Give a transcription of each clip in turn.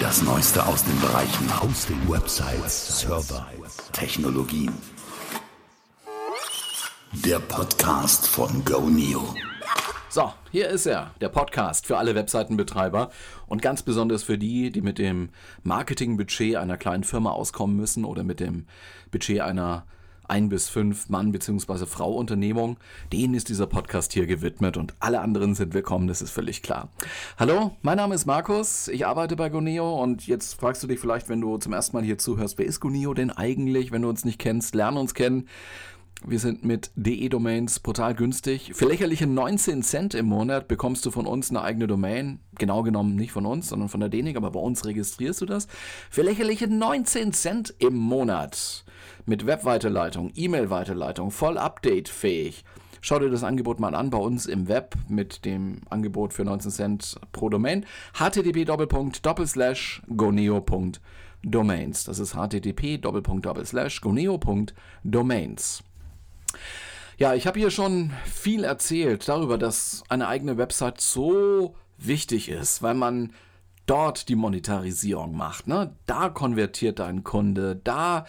Das Neueste aus den Bereichen Hosting, Websites, Server, Technologien. Der Podcast von GoNeo. So, hier ist er, der Podcast für alle Webseitenbetreiber und ganz besonders für die, die mit dem Marketingbudget einer kleinen Firma auskommen müssen oder mit dem Budget einer ein bis fünf Mann bzw. Frau Unternehmung. Denen ist dieser Podcast hier gewidmet und alle anderen sind willkommen, das ist völlig klar. Hallo, mein Name ist Markus, ich arbeite bei Goneo und jetzt fragst du dich vielleicht, wenn du zum ersten Mal hier zuhörst, wer ist Goneo denn eigentlich? Wenn du uns nicht kennst, lern uns kennen. Wir sind mit DE-Domains brutal günstig. Für lächerliche 19 Cent im Monat bekommst du von uns eine eigene Domain. Genau genommen nicht von uns, sondern von der DENIC, aber bei uns registrierst du das. Für lächerliche 19 Cent im Monat. Mit Webweiterleitung, E-Mail-Weiterleitung, voll update-fähig. Schau dir das Angebot mal an bei uns im Web mit dem Angebot für 19 Cent pro Domain. http goneo.domains. Das ist http goneo.domains. Ja, ich habe hier schon viel erzählt darüber, dass eine eigene Website so wichtig ist, weil man dort die Monetarisierung macht. Ne? Da konvertiert dein Kunde. Da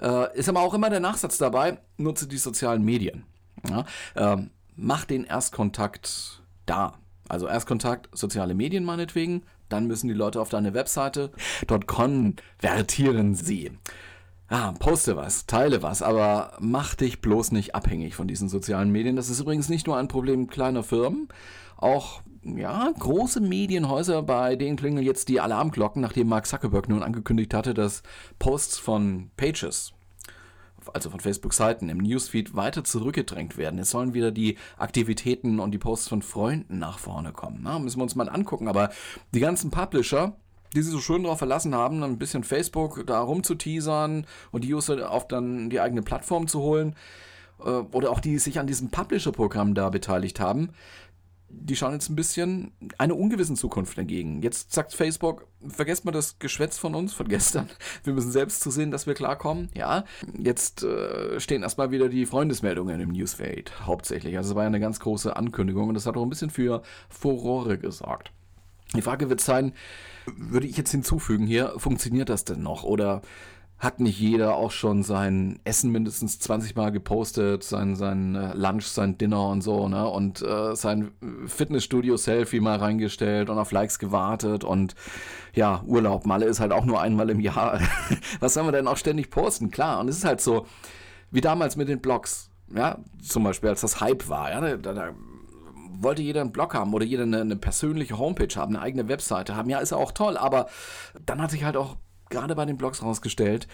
äh, ist aber auch immer der Nachsatz dabei, nutze die sozialen Medien. Ja? Ähm, mach den Erstkontakt da. Also Erstkontakt, soziale Medien meinetwegen. Dann müssen die Leute auf deine Webseite. Dort konvertieren sie ah, poste was, teile was, aber mach dich bloß nicht abhängig von diesen sozialen Medien. Das ist übrigens nicht nur ein Problem kleiner Firmen, auch ja, große Medienhäuser, bei denen klingeln jetzt die Alarmglocken, nachdem Mark Zuckerberg nun angekündigt hatte, dass Posts von Pages, also von Facebook-Seiten im Newsfeed weiter zurückgedrängt werden. Es sollen wieder die Aktivitäten und die Posts von Freunden nach vorne kommen. Na, müssen wir uns mal angucken. Aber die ganzen Publisher, die sich so schön darauf verlassen haben, ein bisschen Facebook da rumzuteasern und die User auf dann die eigene Plattform zu holen äh, oder auch die sich an diesem Publisher-Programm da beteiligt haben, die schauen jetzt ein bisschen einer ungewissen Zukunft dagegen. Jetzt sagt Facebook, vergesst mal das Geschwätz von uns von gestern. Wir müssen selbst zu sehen, dass wir klarkommen. Ja, jetzt äh, stehen erstmal wieder die Freundesmeldungen im Newsfeed hauptsächlich. Also es war ja eine ganz große Ankündigung und das hat auch ein bisschen für Furore gesorgt. Die Frage wird sein, würde ich jetzt hinzufügen hier, funktioniert das denn noch? Oder hat nicht jeder auch schon sein Essen mindestens 20 Mal gepostet, sein, sein äh, Lunch, sein Dinner und so, ne? Und äh, sein Fitnessstudio-Selfie mal reingestellt und auf Likes gewartet und ja, Urlaub, Malle ist halt auch nur einmal im Jahr. Was soll man denn auch ständig posten? Klar, und es ist halt so, wie damals mit den Blogs, ja, zum Beispiel, als das Hype war, ja, da, da wollte jeder einen Blog haben oder jeder eine, eine persönliche Homepage haben, eine eigene Webseite haben. Ja, ist ja auch toll, aber dann hat sich halt auch gerade bei den Blogs rausgestellt,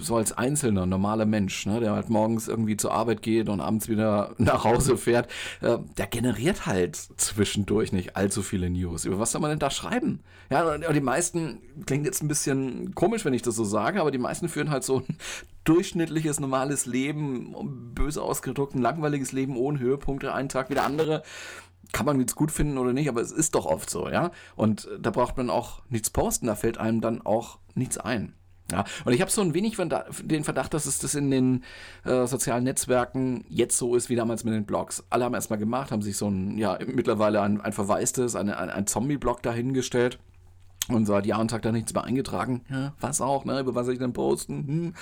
so als einzelner, normaler Mensch, ne, der halt morgens irgendwie zur Arbeit geht und abends wieder nach Hause fährt, äh, der generiert halt zwischendurch nicht allzu viele News. Über was soll man denn da schreiben? Ja, die meisten, klingt jetzt ein bisschen komisch, wenn ich das so sage, aber die meisten führen halt so ein durchschnittliches, normales Leben, böse ausgedrückt, ein langweiliges Leben ohne Höhepunkte, einen Tag wie der andere kann man jetzt gut finden oder nicht, aber es ist doch oft so, ja. Und da braucht man auch nichts posten, da fällt einem dann auch nichts ein. Ja, und ich habe so ein wenig den Verdacht, dass es das in den äh, sozialen Netzwerken jetzt so ist wie damals mit den Blogs. Alle haben erstmal gemacht, haben sich so ein, ja, mittlerweile ein, ein verwaistes, ein, ein, ein Zombie-Blog dahingestellt und seit Jahr und Tag da nichts mehr eingetragen. Ja, was auch, ne? Über was soll ich denn posten? Hm.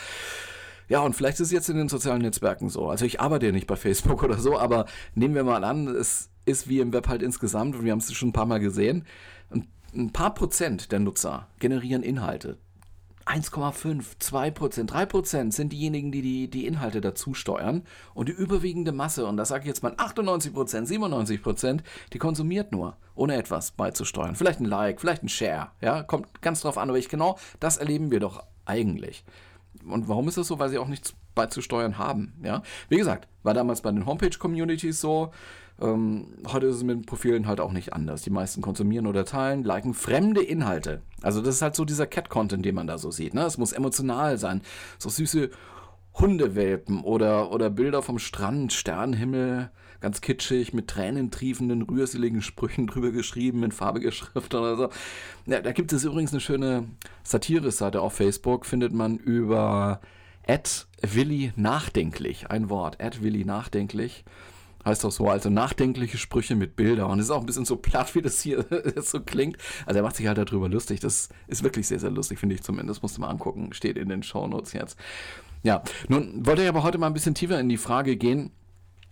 Ja, und vielleicht ist es jetzt in den sozialen Netzwerken so. Also ich arbeite ja nicht bei Facebook oder so, aber nehmen wir mal an, es ist wie im Web halt insgesamt, und wir haben es schon ein paar Mal gesehen, ein paar Prozent der Nutzer generieren Inhalte. 1,5, 2 Prozent, 3 Prozent sind diejenigen, die, die die Inhalte dazu steuern. Und die überwiegende Masse, und das sage ich jetzt mal 98 Prozent, 97 Prozent, die konsumiert nur, ohne etwas beizusteuern. Vielleicht ein Like, vielleicht ein Share, ja, kommt ganz drauf an, aber ich genau das erleben wir doch eigentlich. Und warum ist das so? Weil sie auch nichts beizusteuern haben, ja. Wie gesagt, war damals bei den Homepage-Communities so, ähm, heute ist es mit den Profilen halt auch nicht anders. Die meisten konsumieren oder teilen, liken fremde Inhalte. Also das ist halt so dieser Cat-Content, den man da so sieht. Ne? Es muss emotional sein. So süße Hundewelpen oder, oder Bilder vom Strand, Sternenhimmel, ganz kitschig, mit tränentriefenden, rührseligen Sprüchen drüber geschrieben, in farbiger Schrift oder so. Ja, da gibt es übrigens eine schöne Satire-Seite auf Facebook, findet man über Willi nachdenklich, ein Wort, Willi nachdenklich. heißt auch so, also nachdenkliche Sprüche mit Bilder. Und es ist auch ein bisschen so platt, wie das hier so klingt. Also er macht sich halt darüber lustig. Das ist wirklich sehr, sehr lustig, finde ich zumindest. Musst du mal angucken. Steht in den Shownotes jetzt. Ja, nun wollte ich aber heute mal ein bisschen tiefer in die Frage gehen.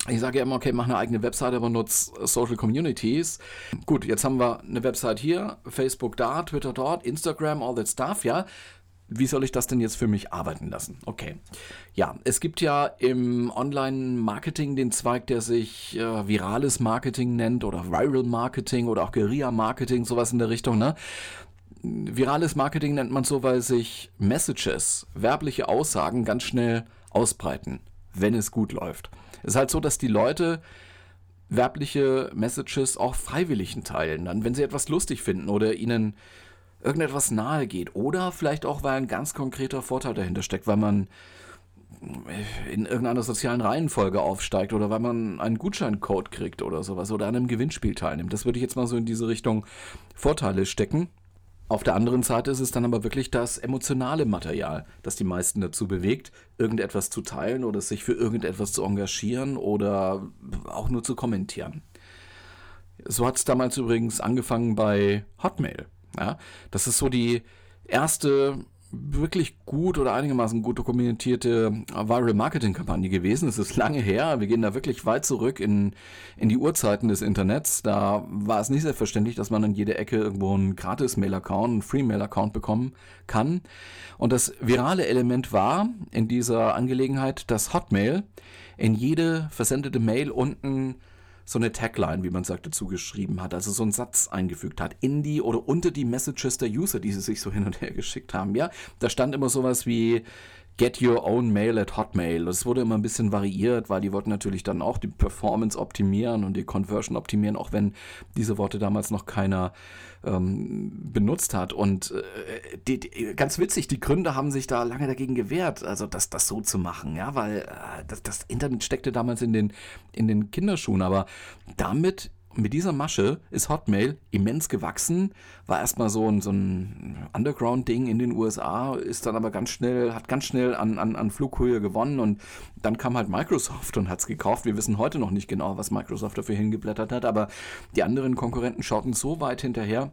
Ich sage ja immer, okay, mach eine eigene Webseite, aber nutz Social Communities. Gut, jetzt haben wir eine Website hier, Facebook da, Twitter dort, Instagram, all that stuff, ja wie soll ich das denn jetzt für mich arbeiten lassen? Okay. Ja, es gibt ja im Online-Marketing den Zweig, der sich äh, virales Marketing nennt oder Viral Marketing oder auch Guerilla-Marketing, sowas in der Richtung, ne? Virales Marketing nennt man so, weil sich Messages, werbliche Aussagen ganz schnell ausbreiten, wenn es gut läuft. Es ist halt so, dass die Leute werbliche Messages auch freiwillig teilen, dann, wenn sie etwas lustig finden oder ihnen irgendetwas nahe geht. Oder vielleicht auch, weil ein ganz konkreter Vorteil dahinter steckt, weil man in irgendeiner sozialen Reihenfolge aufsteigt oder weil man einen Gutscheincode kriegt oder sowas oder an einem Gewinnspiel teilnimmt. Das würde ich jetzt mal so in diese Richtung Vorteile stecken. Auf der anderen Seite ist es dann aber wirklich das emotionale Material, das die meisten dazu bewegt, irgendetwas zu teilen oder sich für irgendetwas zu engagieren oder auch nur zu kommentieren. So hat es damals übrigens angefangen bei Hotmail. Ja, das ist so die erste wirklich gut oder einigermaßen gut dokumentierte Viral Marketing Kampagne gewesen. Es ist lange her. Wir gehen da wirklich weit zurück in, in die Urzeiten des Internets. Da war es nicht selbstverständlich, dass man an jeder Ecke irgendwo einen gratis Mail Account, einen Free Mail Account bekommen kann. Und das virale Element war in dieser Angelegenheit, dass Hotmail in jede versendete Mail unten so eine Tagline, wie man sagt, dazu geschrieben hat, also so einen Satz eingefügt hat, in die oder unter die Messages der User, die sie sich so hin und her geschickt haben. Ja, da stand immer sowas wie Get Your Own Mail at Hotmail. Das wurde immer ein bisschen variiert, weil die wollten natürlich dann auch die Performance optimieren und die Conversion optimieren, auch wenn diese Worte damals noch keiner ähm, benutzt hat. Und äh, die, die, ganz witzig, die Gründer haben sich da lange dagegen gewehrt, also das, das so zu machen, ja, weil äh, das, das Internet steckte damals in den, in den Kinderschuhen, aber damit mit dieser Masche ist Hotmail immens gewachsen, war erstmal so ein, so ein Underground-Ding in den USA, ist dann aber ganz schnell, hat ganz schnell an, an, an Flughöhe gewonnen und dann kam halt Microsoft und hat es gekauft. Wir wissen heute noch nicht genau, was Microsoft dafür hingeblättert hat, aber die anderen Konkurrenten schauten so weit hinterher,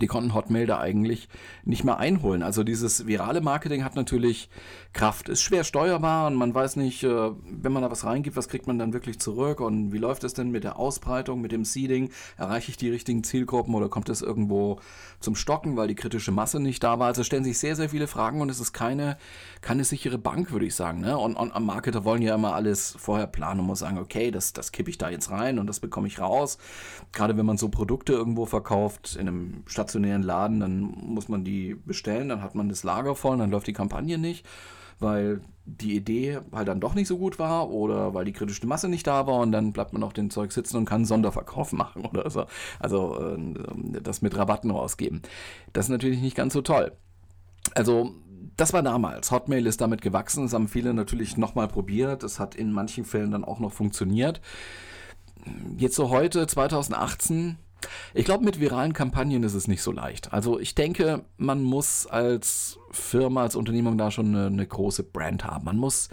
die konnten Hotmail da eigentlich nicht mehr einholen. Also dieses virale Marketing hat natürlich Kraft, ist schwer steuerbar und man weiß nicht, äh, wenn man da was reingibt, was kriegt man dann wirklich zurück und wie läuft es denn mit der Ausbreitung, mit dem Seeding? Erreiche ich die richtigen Zielgruppen oder kommt es irgendwo zum Stocken, weil die kritische Masse nicht da war? Also stellen sich sehr, sehr viele Fragen und es ist keine, keine sichere Bank, würde ich sagen. Ne? Und, und Marketer wollen ja immer alles vorher planen und muss sagen, okay, das, das kippe ich da jetzt rein und das bekomme ich raus. Gerade wenn man so Produkte irgendwo verkauft in einem Stadt stationären Laden, dann muss man die bestellen, dann hat man das Lager voll, dann läuft die Kampagne nicht, weil die Idee halt dann doch nicht so gut war oder weil die kritische Masse nicht da war und dann bleibt man auf dem Zeug sitzen und kann Sonderverkauf machen oder so. Also äh, das mit Rabatten rausgeben. Das ist natürlich nicht ganz so toll. Also das war damals. Hotmail ist damit gewachsen. Das haben viele natürlich nochmal probiert. Es hat in manchen Fällen dann auch noch funktioniert. Jetzt so heute, 2018, ich glaube, mit viralen Kampagnen ist es nicht so leicht. Also ich denke, man muss als Firma, als Unternehmung da schon eine, eine große Brand haben. Man muss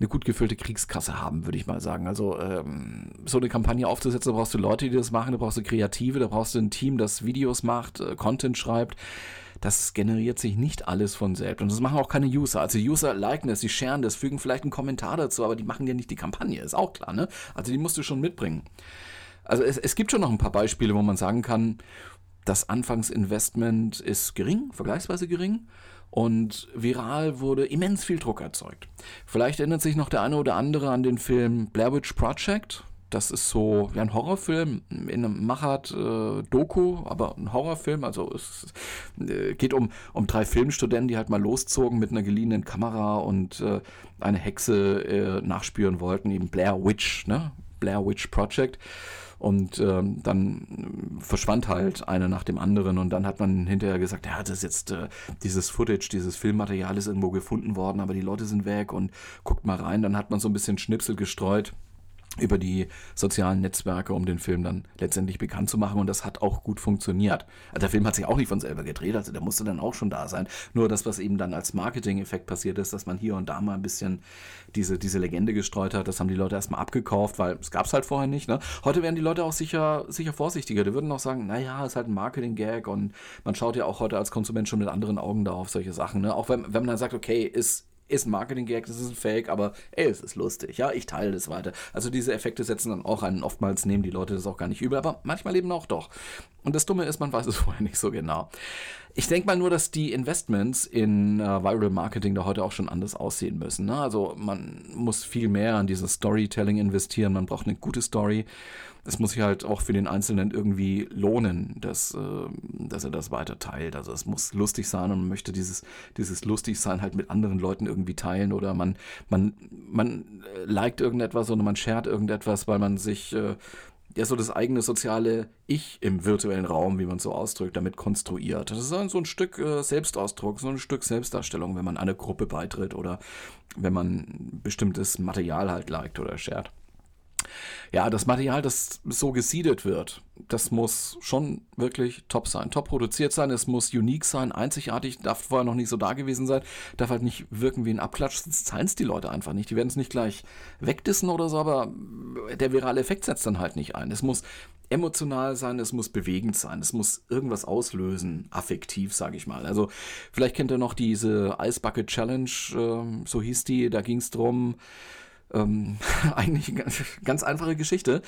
eine gut gefüllte Kriegskasse haben, würde ich mal sagen. Also ähm, so eine Kampagne aufzusetzen, da brauchst du Leute, die das machen, da brauchst du Kreative, da brauchst du ein Team, das Videos macht, äh, Content schreibt. Das generiert sich nicht alles von selbst. Und das machen auch keine User. Also User liken das, die sharen das, fügen vielleicht einen Kommentar dazu, aber die machen ja nicht die Kampagne, ist auch klar, ne? Also die musst du schon mitbringen. Also es, es gibt schon noch ein paar Beispiele, wo man sagen kann, das Anfangsinvestment ist gering, vergleichsweise gering. Und viral wurde immens viel Druck erzeugt. Vielleicht erinnert sich noch der eine oder andere an den Film Blair Witch Project. Das ist so ja, ein Horrorfilm in einem Machat-Doku, äh, aber ein Horrorfilm. Also es äh, geht um, um drei Filmstudenten, die halt mal loszogen mit einer geliehenen Kamera und äh, eine Hexe äh, nachspüren wollten, eben Blair Witch, ne? Blair Witch Project. Und ähm, dann verschwand halt einer nach dem anderen und dann hat man hinterher gesagt, ja, das ist jetzt äh, dieses Footage, dieses Filmmaterial ist irgendwo gefunden worden, aber die Leute sind weg und guckt mal rein. Dann hat man so ein bisschen Schnipsel gestreut über die sozialen Netzwerke, um den Film dann letztendlich bekannt zu machen. Und das hat auch gut funktioniert. Also der Film hat sich auch nicht von selber gedreht, also der musste dann auch schon da sein. Nur das, was eben dann als Marketing-Effekt passiert ist, dass man hier und da mal ein bisschen diese, diese Legende gestreut hat, das haben die Leute erstmal abgekauft, weil es gab es halt vorher nicht. Ne? Heute wären die Leute auch sicher, sicher vorsichtiger. Die würden auch sagen, naja, ist halt ein Marketing-Gag und man schaut ja auch heute als Konsument schon mit anderen Augen da auf solche Sachen. Ne? Auch wenn, wenn man dann sagt, okay, ist ist ein Marketing-Gag, das ist ein Fake, aber ey, es ist lustig, ja, ich teile das weiter. Also diese Effekte setzen dann auch einen, oftmals nehmen die Leute das auch gar nicht übel, aber manchmal eben auch doch. Und das Dumme ist, man weiß es vorher nicht so genau. Ich denke mal nur, dass die Investments in äh, Viral Marketing da heute auch schon anders aussehen müssen. Ne? Also man muss viel mehr an dieses Storytelling investieren, man braucht eine gute Story es muss sich halt auch für den Einzelnen irgendwie lohnen, dass, äh, dass er das weiter teilt. Also es muss lustig sein und man möchte dieses, dieses Lustigsein halt mit anderen Leuten irgendwie teilen oder man, man, man liked irgendetwas oder man shared irgendetwas, weil man sich äh, ja so das eigene soziale Ich im virtuellen Raum, wie man so ausdrückt, damit konstruiert. Das ist dann so ein Stück äh, Selbstausdruck, so ein Stück Selbstdarstellung, wenn man einer Gruppe beitritt oder wenn man bestimmtes Material halt liked oder shared. Ja, das Material, das so gesiedet wird, das muss schon wirklich top sein, top produziert sein, es muss unique sein, einzigartig, darf vorher noch nicht so da gewesen sein, darf halt nicht wirken wie ein Abklatsch, sonst zahlen es die Leute einfach nicht. Die werden es nicht gleich wegdissen oder so, aber der virale Effekt setzt dann halt nicht ein. Es muss emotional sein, es muss bewegend sein, es muss irgendwas auslösen, affektiv, sage ich mal. Also vielleicht kennt ihr noch diese Ice Challenge, äh, so hieß die, da ging es darum, ähm, eigentlich eine ganz einfache Geschichte.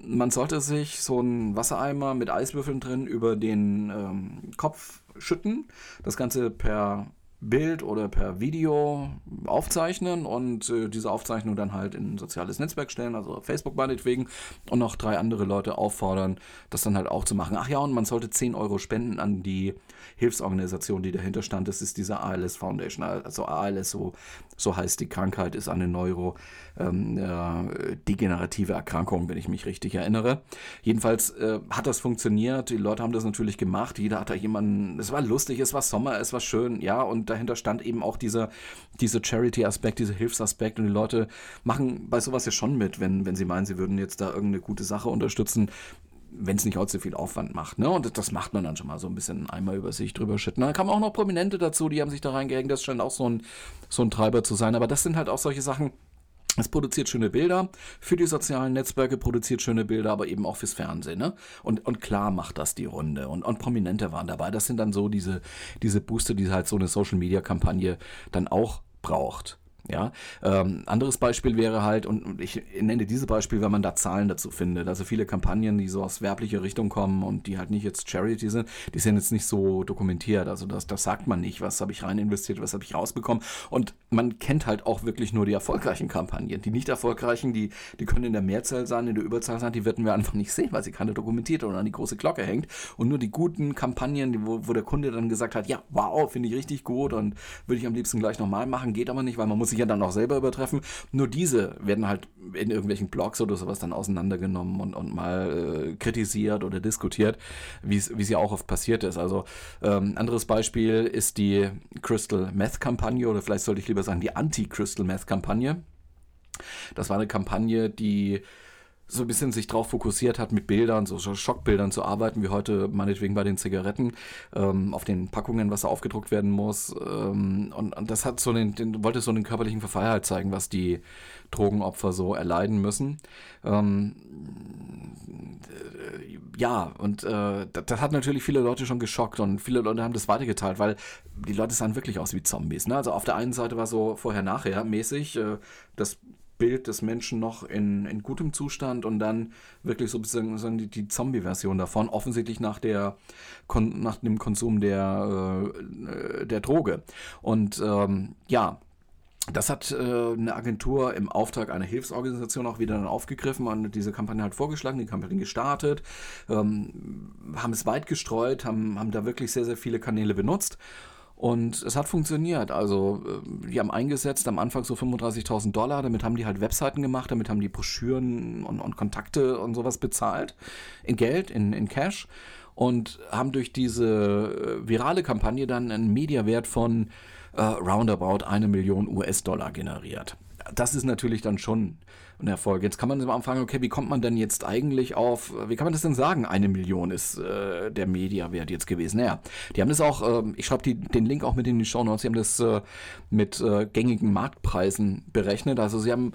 Man sollte sich so einen Wassereimer mit Eiswürfeln drin über den ähm, Kopf schütten. Das Ganze per Bild oder per Video aufzeichnen und äh, diese Aufzeichnung dann halt in ein soziales Netzwerk stellen, also Facebook meinetwegen, und noch drei andere Leute auffordern, das dann halt auch zu machen. Ach ja, und man sollte 10 Euro spenden an die Hilfsorganisation, die dahinter stand. Das ist diese ALS Foundation. Also ALS, so, so heißt die Krankheit, ist eine Neuro ähm, äh, Erkrankung, wenn ich mich richtig erinnere. Jedenfalls äh, hat das funktioniert. Die Leute haben das natürlich gemacht. Jeder hat da jemanden. Es war lustig, es war Sommer, es war schön, ja. Und dahinter stand eben auch dieser, dieser Charity-Aspekt, dieser Hilfsaspekt. Und die Leute machen bei sowas ja schon mit, wenn, wenn sie meinen, sie würden jetzt da irgendeine gute Sache unterstützen wenn es nicht allzu viel Aufwand macht. Ne? Und das macht man dann schon mal so ein bisschen einmal über sich drüber schütten. Dann kamen auch noch Prominente dazu, die haben sich da reingehängt. Das scheint auch so ein, so ein Treiber zu sein. Aber das sind halt auch solche Sachen, es produziert schöne Bilder für die sozialen Netzwerke, produziert schöne Bilder, aber eben auch fürs Fernsehen. Ne? Und, und klar macht das die Runde. Und, und Prominente waren dabei. Das sind dann so diese, diese Booster, die halt so eine Social-Media-Kampagne dann auch braucht. Ja, ähm, anderes Beispiel wäre halt, und ich nenne dieses Beispiel, wenn man da Zahlen dazu findet. Also viele Kampagnen, die so aus werblicher Richtung kommen und die halt nicht jetzt Charity sind, die sind jetzt nicht so dokumentiert. Also das, das sagt man nicht, was habe ich rein investiert, was habe ich rausbekommen. Und man kennt halt auch wirklich nur die erfolgreichen Kampagnen. Die nicht erfolgreichen, die, die können in der Mehrzahl sein, in der Überzahl sein, die werden wir einfach nicht sehen, weil sie keine dokumentiert oder an die große Glocke hängt. Und nur die guten Kampagnen, wo, wo der Kunde dann gesagt hat, ja, wow, finde ich richtig gut und würde ich am liebsten gleich nochmal machen, geht aber nicht, weil man muss sich ja dann auch selber übertreffen. Nur diese werden halt in irgendwelchen Blogs oder sowas dann auseinandergenommen und, und mal äh, kritisiert oder diskutiert, wie es ja auch oft passiert ist. Also ähm, anderes Beispiel ist die Crystal Meth Kampagne oder vielleicht sollte ich lieber sagen die Anti-Crystal Meth Kampagne. Das war eine Kampagne, die so ein bisschen sich darauf fokussiert hat, mit Bildern, so Schockbildern zu arbeiten, wie heute meinetwegen bei den Zigaretten, ähm, auf den Packungen, was da aufgedruckt werden muss. Ähm, und, und, das hat so den, den, wollte so den körperlichen Verfall halt zeigen, was die Drogenopfer so erleiden müssen. Ähm, ja, und äh, das, das, hat natürlich viele Leute schon geschockt und viele Leute haben das weitergeteilt, weil die Leute sahen wirklich aus wie Zombies. Ne? Also auf der einen Seite war so vorher-nachher mäßig, äh, das Bild des Menschen noch in, in gutem Zustand und dann wirklich so ein bisschen die, die Zombie-Version davon, offensichtlich nach, der, nach dem Konsum der, äh, der Droge. Und ähm, ja, das hat äh, eine Agentur im Auftrag einer Hilfsorganisation auch wieder dann aufgegriffen und diese Kampagne halt vorgeschlagen, die Kampagne gestartet, ähm, haben es weit gestreut, haben, haben da wirklich sehr, sehr viele Kanäle benutzt und es hat funktioniert. Also, äh, die haben eingesetzt am Anfang so 35.000 Dollar. Damit haben die halt Webseiten gemacht, damit haben die Broschüren und, und Kontakte und sowas bezahlt. In Geld, in, in Cash. Und haben durch diese äh, virale Kampagne dann einen Mediawert von äh, roundabout eine Million US-Dollar generiert. Das ist natürlich dann schon ein Erfolg. Jetzt kann man sich mal fragen, okay, wie kommt man denn jetzt eigentlich auf, wie kann man das denn sagen, eine Million ist äh, der Mediawert jetzt gewesen? Naja, die haben das auch, äh, ich schreibe den Link auch mit in die Show Notes, sie haben das äh, mit äh, gängigen Marktpreisen berechnet. Also sie haben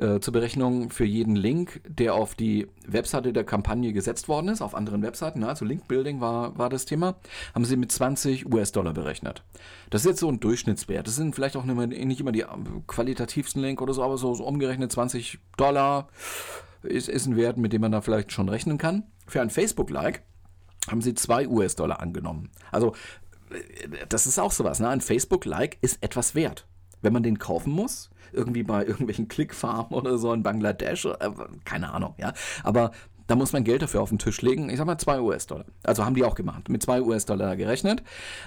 äh, zur Berechnung für jeden Link, der auf die Webseite der Kampagne gesetzt worden ist, auf anderen Webseiten, also Link-Building war, war das Thema, haben sie mit 20 US-Dollar berechnet. Das ist jetzt so ein Durchschnittswert. Das sind vielleicht auch nicht immer, nicht immer die qualitativsten Link oder so, aber so, so umgerechnet 20 Dollar ist, ist ein Wert, mit dem man da vielleicht schon rechnen kann. Für ein Facebook-Like haben sie 2 US-Dollar angenommen. Also äh, das ist auch sowas. Ne? Ein Facebook-Like ist etwas wert. Wenn man den kaufen muss, irgendwie bei irgendwelchen Clickfarmen oder so in Bangladesch, äh, keine Ahnung, ja. Aber da muss man Geld dafür auf den Tisch legen. Ich sag mal 2 US-Dollar. Also haben die auch gemacht. Mit 2 US-Dollar gerechnet.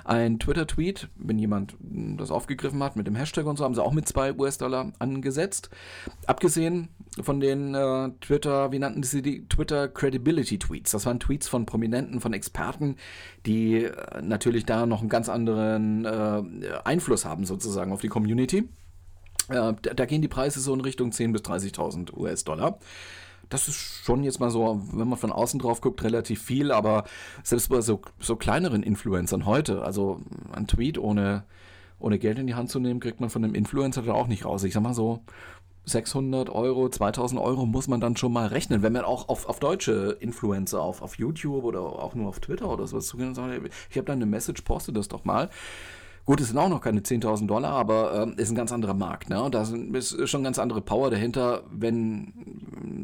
Ein Twitter-Tweet, wenn jemand das aufgegriffen hat mit dem Hashtag und so, haben sie auch mit 2 US-Dollar angesetzt. Abgesehen von den äh, Twitter, wie nannten sie die? Twitter Credibility Tweets. Das waren Tweets von Prominenten, von Experten, die äh, natürlich da noch einen ganz anderen äh, Einfluss haben sozusagen auf die Community. Äh, da gehen die Preise so in Richtung 10.000 bis 30.000 US-Dollar. Das ist schon jetzt mal so, wenn man von außen drauf guckt, relativ viel, aber selbst bei so, so kleineren Influencern heute, also ein Tweet ohne, ohne Geld in die Hand zu nehmen, kriegt man von einem Influencer dann auch nicht raus. Ich sag mal so, 600 Euro, 2000 Euro muss man dann schon mal rechnen, wenn man auch auf, auf deutsche Influencer, auf, auf YouTube oder auch nur auf Twitter oder sowas zugehen und sagen, ich habe da eine Message, poste das doch mal. Gut, es sind auch noch keine 10.000 Dollar, aber äh, ist ein ganz anderer Markt. Ne? Und da ist schon ganz andere Power dahinter, wenn,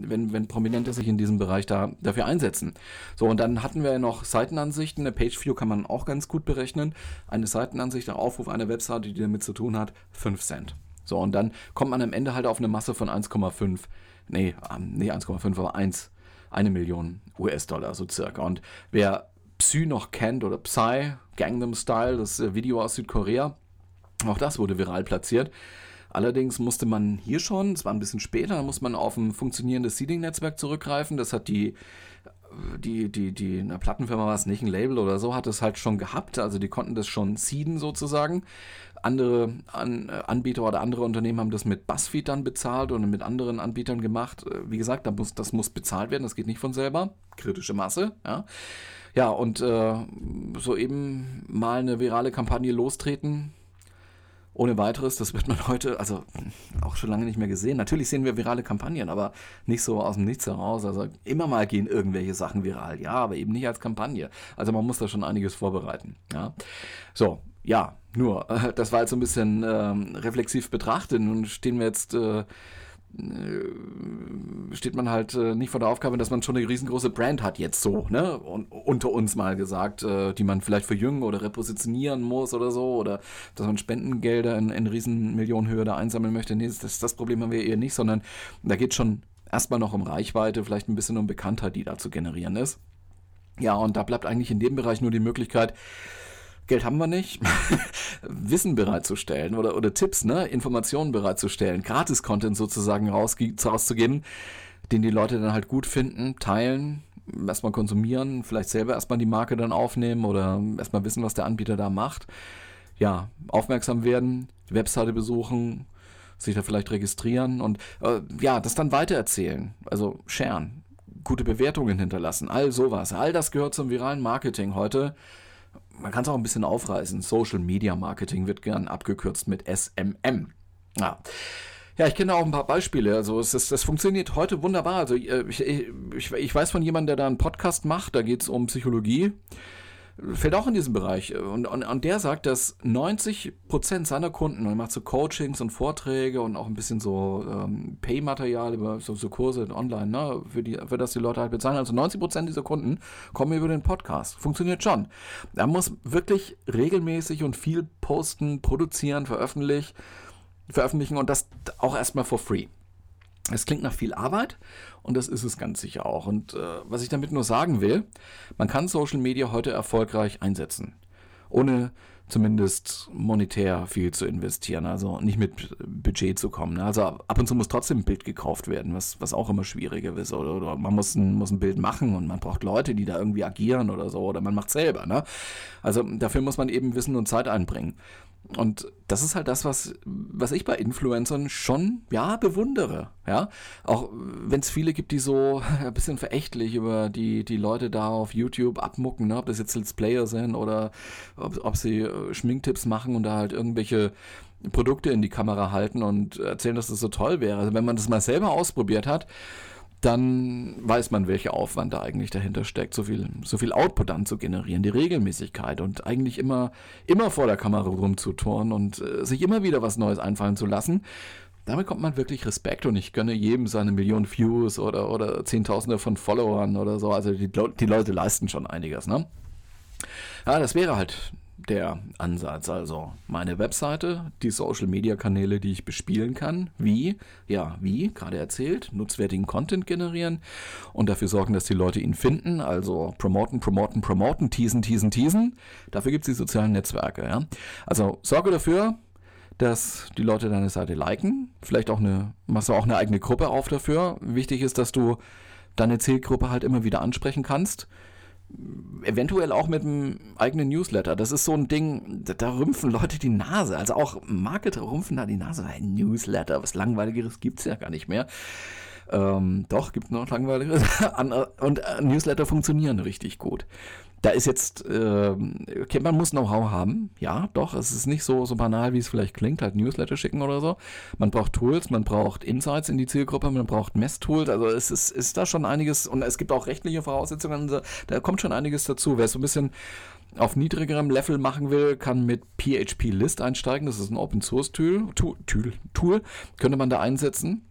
wenn, wenn Prominente sich in diesem Bereich da, dafür einsetzen. So, und dann hatten wir ja noch Seitenansichten. Eine Pageview kann man auch ganz gut berechnen. Eine Seitenansicht, der Aufruf einer Webseite, die damit zu tun hat, 5 Cent. So, und dann kommt man am Ende halt auf eine Masse von 1,5, nee, ähm, nee 1,5, aber 1, eine Million US-Dollar so circa. Und wer Psy noch kennt oder Psy, Gangnam Style, das äh, Video aus Südkorea. Auch das wurde viral platziert. Allerdings musste man hier schon, es war ein bisschen später, muss man auf ein funktionierendes Seeding-Netzwerk zurückgreifen. Das hat die, die, die, die, eine Plattenfirma war es nicht, ein Label oder so, hat es halt schon gehabt. Also die konnten das schon seeden sozusagen. Andere An äh, Anbieter oder andere Unternehmen haben das mit Buzzfeed dann bezahlt und mit anderen Anbietern gemacht. Äh, wie gesagt, da muss, das muss bezahlt werden, das geht nicht von selber. Kritische Masse, ja. Ja, und äh, so eben mal eine virale Kampagne lostreten. Ohne weiteres, das wird man heute, also auch schon lange nicht mehr gesehen. Natürlich sehen wir virale Kampagnen, aber nicht so aus dem Nichts heraus. Also immer mal gehen irgendwelche Sachen viral, ja, aber eben nicht als Kampagne. Also man muss da schon einiges vorbereiten. Ja. So, ja, nur, das war jetzt so ein bisschen ähm, reflexiv betrachtet. Nun stehen wir jetzt äh, äh, steht man halt äh, nicht vor der Aufgabe, dass man schon eine riesengroße Brand hat jetzt so, ne? Und unter uns mal gesagt, äh, die man vielleicht verjüngen oder repositionieren muss oder so, oder dass man Spendengelder in, in Riesenmillionenhöhe da einsammeln möchte. Nee, das, das Problem haben wir eher nicht, sondern da geht schon erstmal noch um Reichweite, vielleicht ein bisschen um Bekanntheit, die da zu generieren ist. Ja, und da bleibt eigentlich in dem Bereich nur die Möglichkeit, Geld haben wir nicht, Wissen bereitzustellen oder, oder Tipps, ne? Informationen bereitzustellen, Gratis-Content sozusagen rauszugeben, den die Leute dann halt gut finden, teilen, erstmal konsumieren, vielleicht selber erstmal die Marke dann aufnehmen oder erstmal wissen, was der Anbieter da macht. Ja, aufmerksam werden, die Webseite besuchen, sich da vielleicht registrieren und äh, ja, das dann weitererzählen, also sharen, gute Bewertungen hinterlassen, all sowas. All das gehört zum viralen Marketing heute man kann es auch ein bisschen aufreißen. Social Media Marketing wird gern abgekürzt mit SMM. Ja. Ja, ich kenne auch ein paar Beispiele. Also es ist, das funktioniert heute wunderbar. Also äh, ich, ich, ich weiß von jemandem, der da einen Podcast macht, da geht es um Psychologie fällt auch in diesen Bereich. Und, und, und der sagt, dass 90% seiner Kunden, und er macht so Coachings und Vorträge und auch ein bisschen so ähm, Pay-Material über so, so, Kurse online, ne, für, die, für das die Leute halt bezahlen. Also 90% dieser Kunden kommen über den Podcast. Funktioniert schon. Er muss wirklich regelmäßig und viel posten, produzieren, veröffentlichen, veröffentlichen und das auch erstmal for free. Es klingt nach viel Arbeit und das ist es ganz sicher auch. Und äh, was ich damit nur sagen will, man kann Social Media heute erfolgreich einsetzen. Ohne zumindest monetär viel zu investieren, also nicht mit Budget zu kommen. Ne? Also ab und zu muss trotzdem ein Bild gekauft werden, was, was auch immer schwieriger ist. Oder, oder man muss ein, muss ein Bild machen und man braucht Leute, die da irgendwie agieren oder so, oder man macht selber. Ne? Also dafür muss man eben Wissen und Zeit einbringen. Und das ist halt das, was, was ich bei Influencern schon, ja, bewundere. Ja, auch wenn es viele gibt, die so ein bisschen verächtlich über die, die Leute da auf YouTube abmucken, ne? ob das jetzt Let's Player sind oder ob, ob sie äh, Schminktipps machen und da halt irgendwelche Produkte in die Kamera halten und erzählen, dass das so toll wäre. Also wenn man das mal selber ausprobiert hat, dann weiß man, welcher Aufwand da eigentlich dahinter steckt, so viel, so viel Output dann zu generieren, die Regelmäßigkeit und eigentlich immer, immer vor der Kamera rumzuturnen und äh, sich immer wieder was Neues einfallen zu lassen. Damit kommt man wirklich Respekt und ich gönne jedem seine Millionen Views oder, oder Zehntausende von Followern oder so. Also die, die Leute leisten schon einiges, ne? Ja, das wäre halt der Ansatz. Also meine Webseite, die Social-Media-Kanäle, die ich bespielen kann, wie, ja, wie, gerade erzählt, nutzwertigen Content generieren und dafür sorgen, dass die Leute ihn finden. Also promoten, promoten, promoten, teasen, teasen, teasen. Dafür gibt es die sozialen Netzwerke. Ja? Also sorge dafür, dass die Leute deine Seite liken. Vielleicht auch eine, machst du auch eine eigene Gruppe auf dafür. Wichtig ist, dass du deine Zielgruppe halt immer wieder ansprechen kannst eventuell auch mit einem eigenen Newsletter. Das ist so ein Ding, da rümpfen Leute die Nase. Also auch Marketer rümpfen da die Nase. Ein Newsletter, was langweiligeres gibt es ja gar nicht mehr. Ähm, doch, gibt noch langweiligeres. Und äh, Newsletter funktionieren richtig gut. Da ist jetzt, äh, okay, man muss Know-how haben. Ja, doch, es ist nicht so, so banal, wie es vielleicht klingt, halt Newsletter schicken oder so. Man braucht Tools, man braucht Insights in die Zielgruppe, man braucht Messtools. Also es ist, ist da schon einiges und es gibt auch rechtliche Voraussetzungen. Da kommt schon einiges dazu. Wer so ein bisschen auf niedrigerem Level machen will, kann mit PHP List einsteigen. Das ist ein Open Source Tool. Tool, Tool könnte man da einsetzen.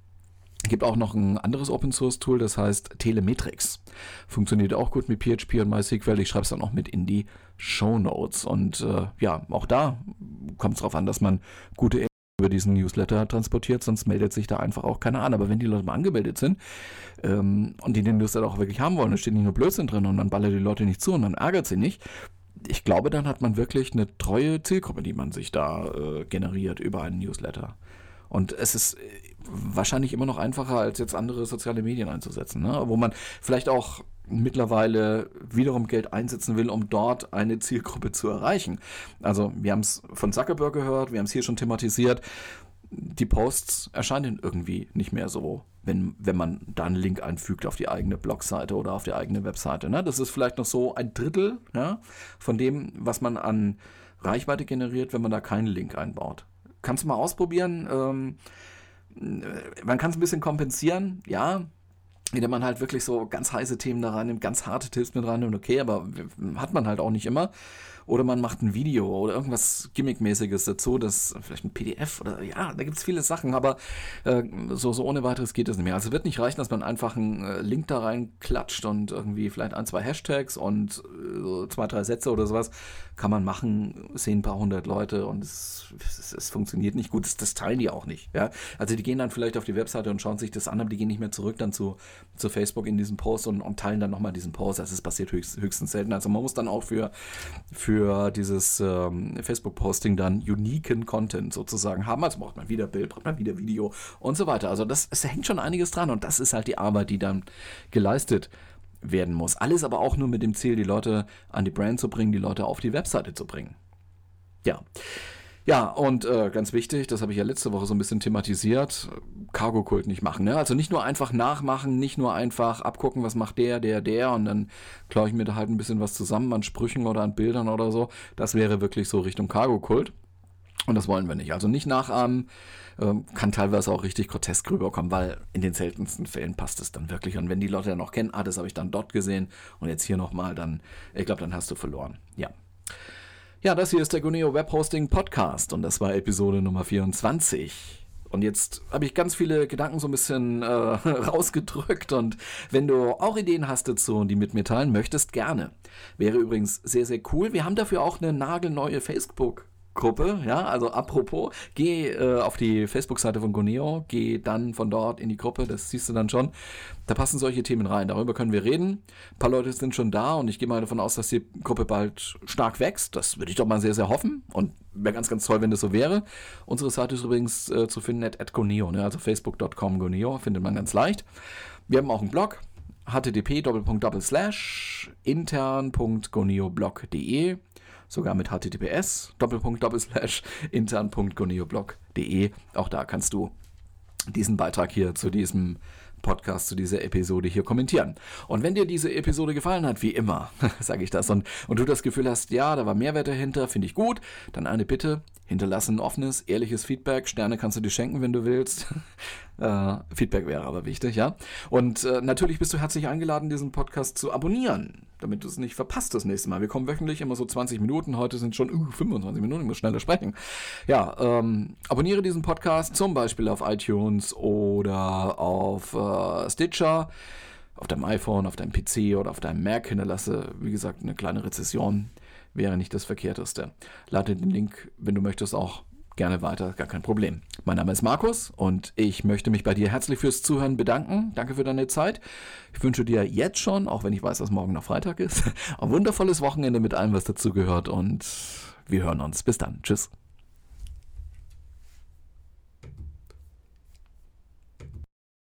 Es gibt auch noch ein anderes Open Source Tool, das heißt Telemetrics. Funktioniert auch gut mit PHP und MySQL. Ich schreibe es dann auch mit in die Show Notes. Und äh, ja, auch da kommt es darauf an, dass man gute über diesen Newsletter transportiert, sonst meldet sich da einfach auch keiner an. Aber wenn die Leute mal angemeldet sind ähm, und die den Newsletter auch wirklich haben wollen, da steht nicht nur Blödsinn drin und dann ballert die Leute nicht zu und dann ärgert sie nicht. Ich glaube, dann hat man wirklich eine treue Zielgruppe, die man sich da äh, generiert über einen Newsletter. Und es ist wahrscheinlich immer noch einfacher, als jetzt andere soziale Medien einzusetzen, ne? wo man vielleicht auch mittlerweile wiederum Geld einsetzen will, um dort eine Zielgruppe zu erreichen. Also wir haben es von Zuckerberg gehört, wir haben es hier schon thematisiert. Die Posts erscheinen irgendwie nicht mehr so, wenn, wenn man da einen Link einfügt auf die eigene Blogseite oder auf die eigene Webseite. Ne? Das ist vielleicht noch so ein Drittel ja, von dem, was man an Reichweite generiert, wenn man da keinen Link einbaut. Kannst du mal ausprobieren. Ähm, man kann es ein bisschen kompensieren, ja, indem man halt wirklich so ganz heiße Themen da reinnimmt, ganz harte Tipps mit reinnimmt, okay, aber hat man halt auch nicht immer. Oder man macht ein Video oder irgendwas Gimmickmäßiges dazu, das vielleicht ein PDF oder ja, da gibt es viele Sachen, aber äh, so, so ohne weiteres geht es nicht mehr. Also wird nicht reichen, dass man einfach einen äh, Link da rein klatscht und irgendwie vielleicht ein, zwei Hashtags und äh, zwei, drei Sätze oder sowas kann man machen, sehen ein paar hundert Leute und es, es, es funktioniert nicht gut. Das, das, teilen die auch nicht. Ja? Also die gehen dann vielleicht auf die Webseite und schauen sich das an, aber die gehen nicht mehr zurück dann zu, zu Facebook in diesen Post und, und teilen dann nochmal diesen Post. Also es passiert höchst, höchstens selten. Also man muss dann auch für, für dieses ähm, Facebook-Posting dann uniken Content sozusagen haben. Also braucht man wieder Bild, braucht man wieder Video und so weiter. Also das, es hängt schon einiges dran und das ist halt die Arbeit, die dann geleistet werden muss. Alles aber auch nur mit dem Ziel, die Leute an die Brand zu bringen, die Leute auf die Webseite zu bringen. Ja. Ja, und äh, ganz wichtig, das habe ich ja letzte Woche so ein bisschen thematisiert, Cargo-Kult nicht machen. Ne? Also nicht nur einfach nachmachen, nicht nur einfach abgucken, was macht der, der, der und dann klaue ich mir da halt ein bisschen was zusammen an Sprüchen oder an Bildern oder so. Das wäre wirklich so Richtung Cargo-Kult. Und das wollen wir nicht. Also nicht nachahmen, ähm, kann teilweise auch richtig grotesk rüberkommen, weil in den seltensten Fällen passt es dann wirklich. Und wenn die Leute dann noch kennen, ah, das habe ich dann dort gesehen und jetzt hier nochmal, dann, ich glaube, dann hast du verloren. Ja. Ja, das hier ist der Guneo Web Hosting Podcast und das war Episode Nummer 24. Und jetzt habe ich ganz viele Gedanken so ein bisschen äh, rausgedrückt. Und wenn du auch Ideen hast dazu und die mit mir teilen möchtest, gerne. Wäre übrigens sehr, sehr cool. Wir haben dafür auch eine nagelneue Facebook Gruppe, ja, also apropos, geh äh, auf die Facebook-Seite von Goneo, geh dann von dort in die Gruppe, das siehst du dann schon. Da passen solche Themen rein, darüber können wir reden. Ein paar Leute sind schon da und ich gehe mal davon aus, dass die Gruppe bald stark wächst. Das würde ich doch mal sehr, sehr hoffen und wäre ganz, ganz toll, wenn das so wäre. Unsere Seite ist übrigens äh, zu finden at, at Goneo, ne? also facebook.com Goneo, findet man ganz leicht. Wir haben auch einen Blog, http intern.goneoblog.de sogar mit https intern.goneoblog.de. Auch da kannst du diesen Beitrag hier zu diesem Podcast zu dieser Episode hier kommentieren. Und wenn dir diese Episode gefallen hat, wie immer, sage ich das, und, und du das Gefühl hast, ja, da war Mehrwert dahinter, finde ich gut, dann eine Bitte, hinterlasse ein offenes, ehrliches Feedback. Sterne kannst du dir schenken, wenn du willst. äh, Feedback wäre aber wichtig, ja. Und äh, natürlich bist du herzlich eingeladen, diesen Podcast zu abonnieren, damit du es nicht verpasst das nächste Mal. Wir kommen wöchentlich immer so 20 Minuten. Heute sind schon uh, 25 Minuten, ich muss schneller sprechen. Ja, ähm, abonniere diesen Podcast zum Beispiel auf iTunes oder auf äh, Stitcher auf deinem iPhone, auf deinem PC oder auf deinem Mac hinterlasse, wie gesagt, eine kleine Rezession wäre nicht das Verkehrteste. Lade den Link, wenn du möchtest, auch gerne weiter, gar kein Problem. Mein Name ist Markus und ich möchte mich bei dir herzlich fürs Zuhören bedanken. Danke für deine Zeit. Ich wünsche dir jetzt schon, auch wenn ich weiß, dass morgen noch Freitag ist, ein wundervolles Wochenende mit allem, was dazu gehört und wir hören uns. Bis dann. Tschüss.